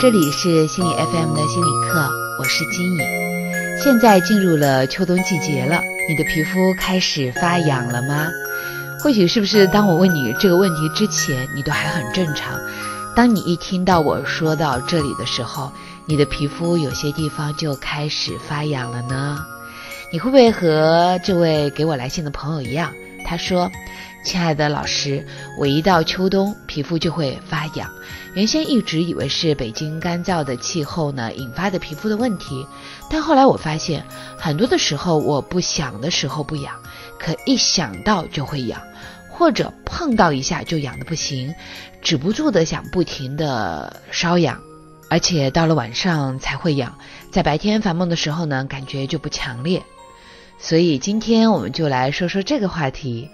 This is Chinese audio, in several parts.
这里是心理 FM 的心理课，我是金颖。现在进入了秋冬季节了，你的皮肤开始发痒了吗？或许是不是当我问你这个问题之前，你都还很正常？当你一听到我说到这里的时候，你的皮肤有些地方就开始发痒了呢？你会不会和这位给我来信的朋友一样？他说。亲爱的老师，我一到秋冬皮肤就会发痒，原先一直以为是北京干燥的气候呢引发的皮肤的问题，但后来我发现，很多的时候我不想的时候不痒，可一想到就会痒，或者碰到一下就痒的不行，止不住的想不停的瘙痒，而且到了晚上才会痒，在白天烦梦的时候呢感觉就不强烈，所以今天我们就来说说这个话题。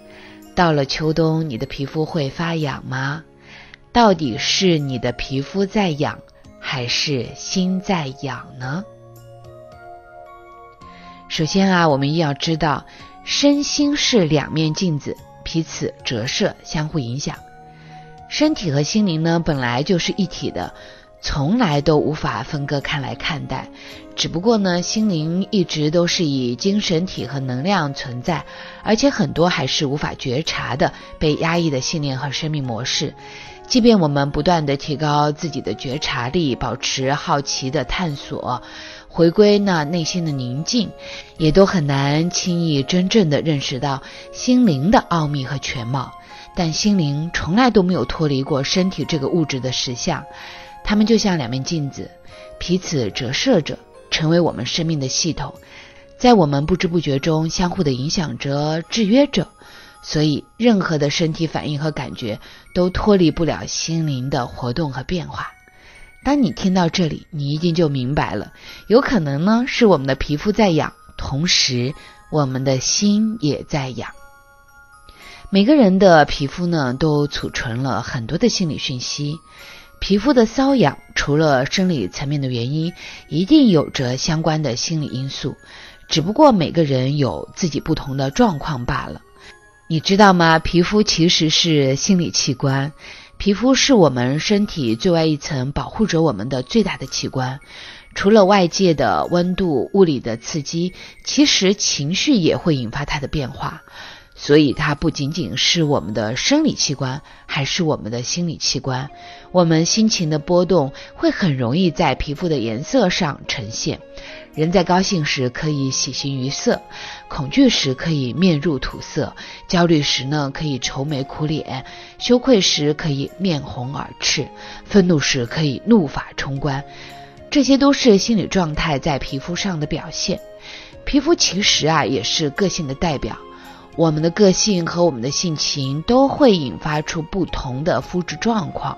到了秋冬，你的皮肤会发痒吗？到底是你的皮肤在痒，还是心在痒呢？首先啊，我们要知道，身心是两面镜子，彼此折射，相互影响。身体和心灵呢，本来就是一体的。从来都无法分割开来看待，只不过呢，心灵一直都是以精神体和能量存在，而且很多还是无法觉察的被压抑的信念和生命模式。即便我们不断的提高自己的觉察力，保持好奇的探索，回归那内心的宁静，也都很难轻易真正的认识到心灵的奥秘和全貌。但心灵从来都没有脱离过身体这个物质的实相。它们就像两面镜子，彼此折射着，成为我们生命的系统，在我们不知不觉中相互的影响着、制约着。所以，任何的身体反应和感觉都脱离不了心灵的活动和变化。当你听到这里，你一定就明白了，有可能呢是我们的皮肤在痒，同时我们的心也在痒。每个人的皮肤呢，都储存了很多的心理讯息。皮肤的瘙痒，除了生理层面的原因，一定有着相关的心理因素，只不过每个人有自己不同的状况罢了。你知道吗？皮肤其实是心理器官，皮肤是我们身体最外一层保护着我们的最大的器官。除了外界的温度、物理的刺激，其实情绪也会引发它的变化。所以，它不仅仅是我们的生理器官，还是我们的心理器官。我们心情的波动会很容易在皮肤的颜色上呈现。人在高兴时可以喜形于色，恐惧时可以面如土色，焦虑时呢可以愁眉苦脸，羞愧时可以面红耳赤，愤怒时可以怒发冲冠。这些都是心理状态在皮肤上的表现。皮肤其实啊也是个性的代表。我们的个性和我们的性情都会引发出不同的肤质状况。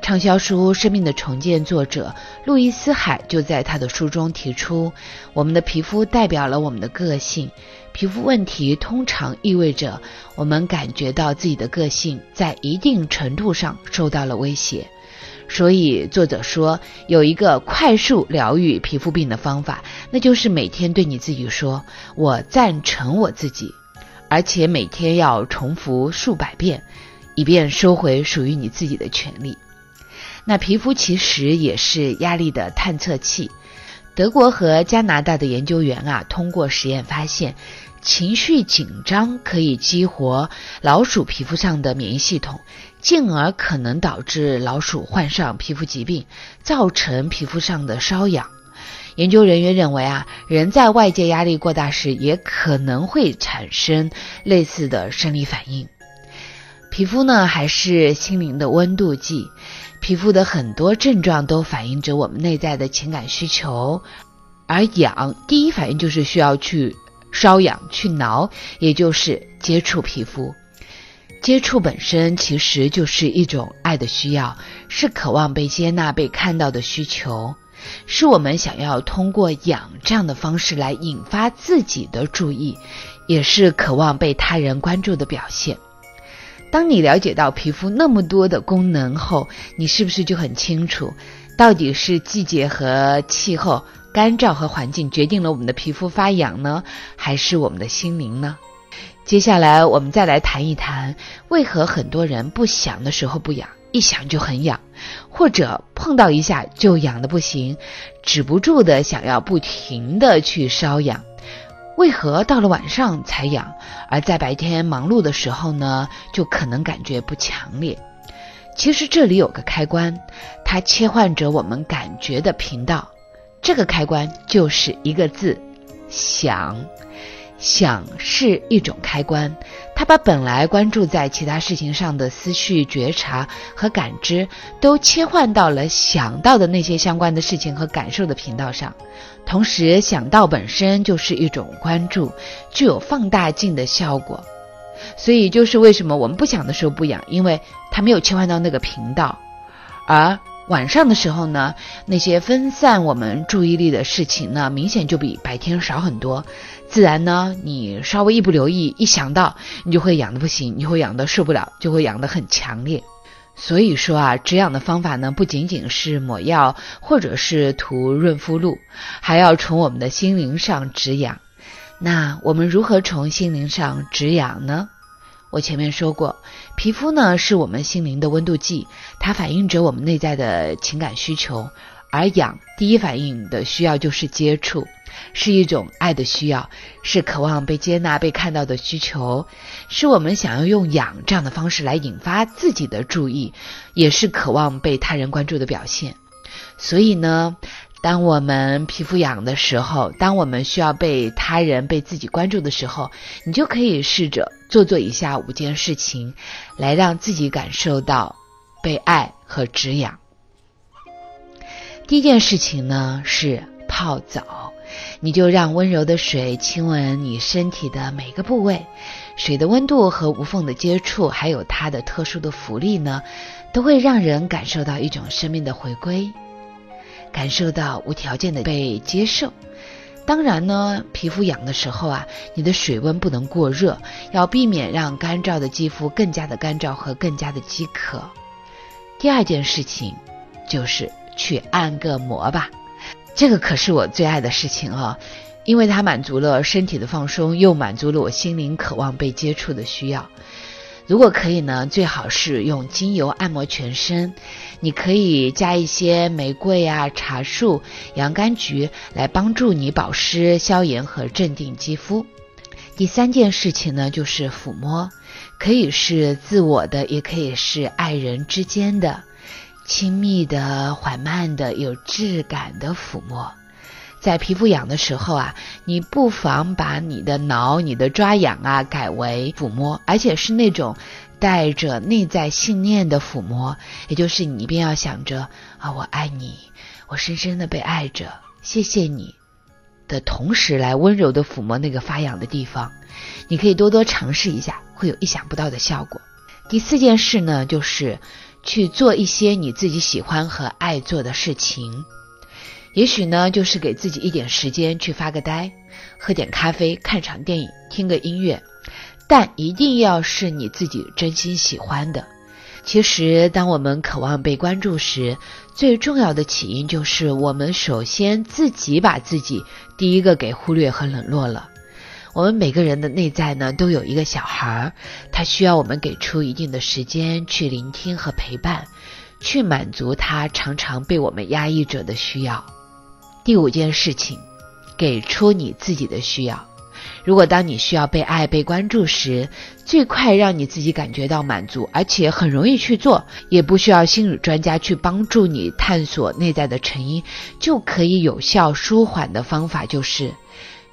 畅销书《生命的重建》作者路易斯·海就在他的书中提出，我们的皮肤代表了我们的个性。皮肤问题通常意味着我们感觉到自己的个性在一定程度上受到了威胁。所以，作者说有一个快速疗愈皮肤病的方法，那就是每天对你自己说：“我赞成我自己。”而且每天要重复数百遍，以便收回属于你自己的权利。那皮肤其实也是压力的探测器。德国和加拿大的研究员啊，通过实验发现，情绪紧张可以激活老鼠皮肤上的免疫系统，进而可能导致老鼠患上皮肤疾病，造成皮肤上的瘙痒。研究人员认为啊，人在外界压力过大时，也可能会产生类似的生理反应。皮肤呢，还是心灵的温度计。皮肤的很多症状都反映着我们内在的情感需求。而痒，第一反应就是需要去瘙痒、去挠，也就是接触皮肤。接触本身其实就是一种爱的需要，是渴望被接纳、被看到的需求。是我们想要通过养这样的方式来引发自己的注意，也是渴望被他人关注的表现。当你了解到皮肤那么多的功能后，你是不是就很清楚，到底是季节和气候、干燥和环境决定了我们的皮肤发痒呢，还是我们的心灵呢？接下来我们再来谈一谈，为何很多人不想的时候不痒，一想就很痒。或者碰到一下就痒的不行，止不住的想要不停的去瘙痒。为何到了晚上才痒，而在白天忙碌的时候呢，就可能感觉不强烈？其实这里有个开关，它切换着我们感觉的频道。这个开关就是一个字：想。想是一种开关，它把本来关注在其他事情上的思绪、觉察和感知，都切换到了想到的那些相关的事情和感受的频道上。同时，想到本身就是一种关注，具有放大镜的效果。所以，就是为什么我们不想的时候不痒，因为它没有切换到那个频道。而晚上的时候呢，那些分散我们注意力的事情呢，明显就比白天少很多。自然呢，你稍微一不留意，一想到你就会痒的不行，你会痒的受不了，就会痒的很强烈。所以说啊，止痒的方法呢，不仅仅是抹药或者是涂润肤露，还要从我们的心灵上止痒。那我们如何从心灵上止痒呢？我前面说过，皮肤呢是我们心灵的温度计，它反映着我们内在的情感需求，而痒第一反应的需要就是接触。是一种爱的需要，是渴望被接纳、被看到的需求，是我们想要用痒这样的方式来引发自己的注意，也是渴望被他人关注的表现。所以呢，当我们皮肤痒的时候，当我们需要被他人、被自己关注的时候，你就可以试着做做以下五件事情，来让自己感受到被爱和止痒。第一件事情呢是泡澡。你就让温柔的水亲吻你身体的每个部位，水的温度和无缝的接触，还有它的特殊的浮力呢，都会让人感受到一种生命的回归，感受到无条件的被接受。当然呢，皮肤痒的时候啊，你的水温不能过热，要避免让干燥的肌肤更加的干燥和更加的饥渴。第二件事情就是去按个摩吧。这个可是我最爱的事情啊，因为它满足了身体的放松，又满足了我心灵渴望被接触的需要。如果可以呢，最好是用精油按摩全身。你可以加一些玫瑰啊、茶树、洋甘菊来帮助你保湿、消炎和镇定肌肤。第三件事情呢，就是抚摸，可以是自我的，也可以是爱人之间的。亲密的、缓慢的、有质感的抚摸，在皮肤痒的时候啊，你不妨把你的挠、你的抓痒啊改为抚摸，而且是那种带着内在信念的抚摸，也就是你一边要想着啊，我爱你，我深深的被爱着，谢谢你的同时，来温柔的抚摸那个发痒的地方。你可以多多尝试一下，会有意想不到的效果。第四件事呢，就是。去做一些你自己喜欢和爱做的事情，也许呢，就是给自己一点时间去发个呆，喝点咖啡，看场电影，听个音乐，但一定要是你自己真心喜欢的。其实，当我们渴望被关注时，最重要的起因就是我们首先自己把自己第一个给忽略和冷落了。我们每个人的内在呢，都有一个小孩儿，他需要我们给出一定的时间去聆听和陪伴，去满足他常常被我们压抑着的需要。第五件事情，给出你自己的需要。如果当你需要被爱、被关注时，最快让你自己感觉到满足，而且很容易去做，也不需要心理专家去帮助你探索内在的成因，就可以有效舒缓的方法就是。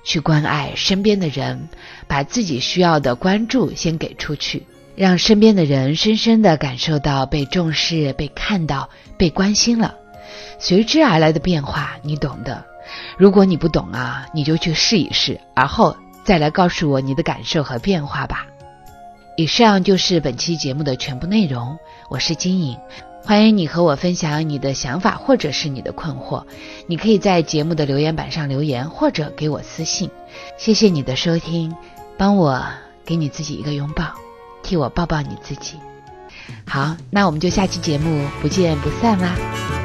去关爱身边的人，把自己需要的关注先给出去，让身边的人深深的感受到被重视、被看到、被关心了。随之而来的变化，你懂的。如果你不懂啊，你就去试一试，而后再来告诉我你的感受和变化吧。以上就是本期节目的全部内容，我是金颖。欢迎你和我分享你的想法或者是你的困惑，你可以在节目的留言板上留言或者给我私信。谢谢你的收听，帮我给你自己一个拥抱，替我抱抱你自己。好，那我们就下期节目不见不散啦。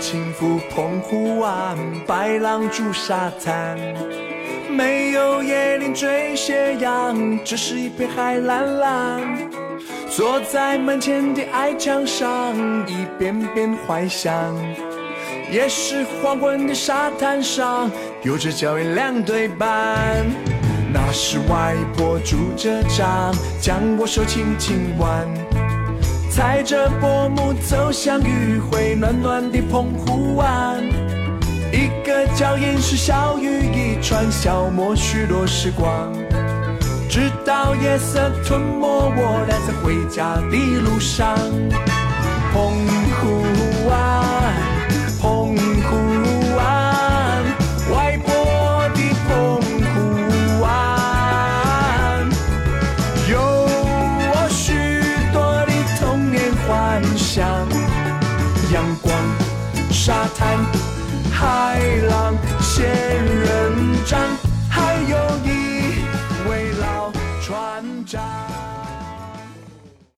轻拂澎湖湾，白浪逐沙滩。没有椰林缀斜阳，只是一片海蓝蓝。坐在门前的矮墙上，一遍遍怀想。也是黄昏的沙滩上，有着脚印两对半。那是外婆拄着杖，将我手轻轻挽。踩着薄暮走向余晖暖暖的澎湖湾。一个脚印是小雨一串，消磨许多时光。直到夜色吞没我俩在回家的路上。澎湖湾。海浪、仙人掌。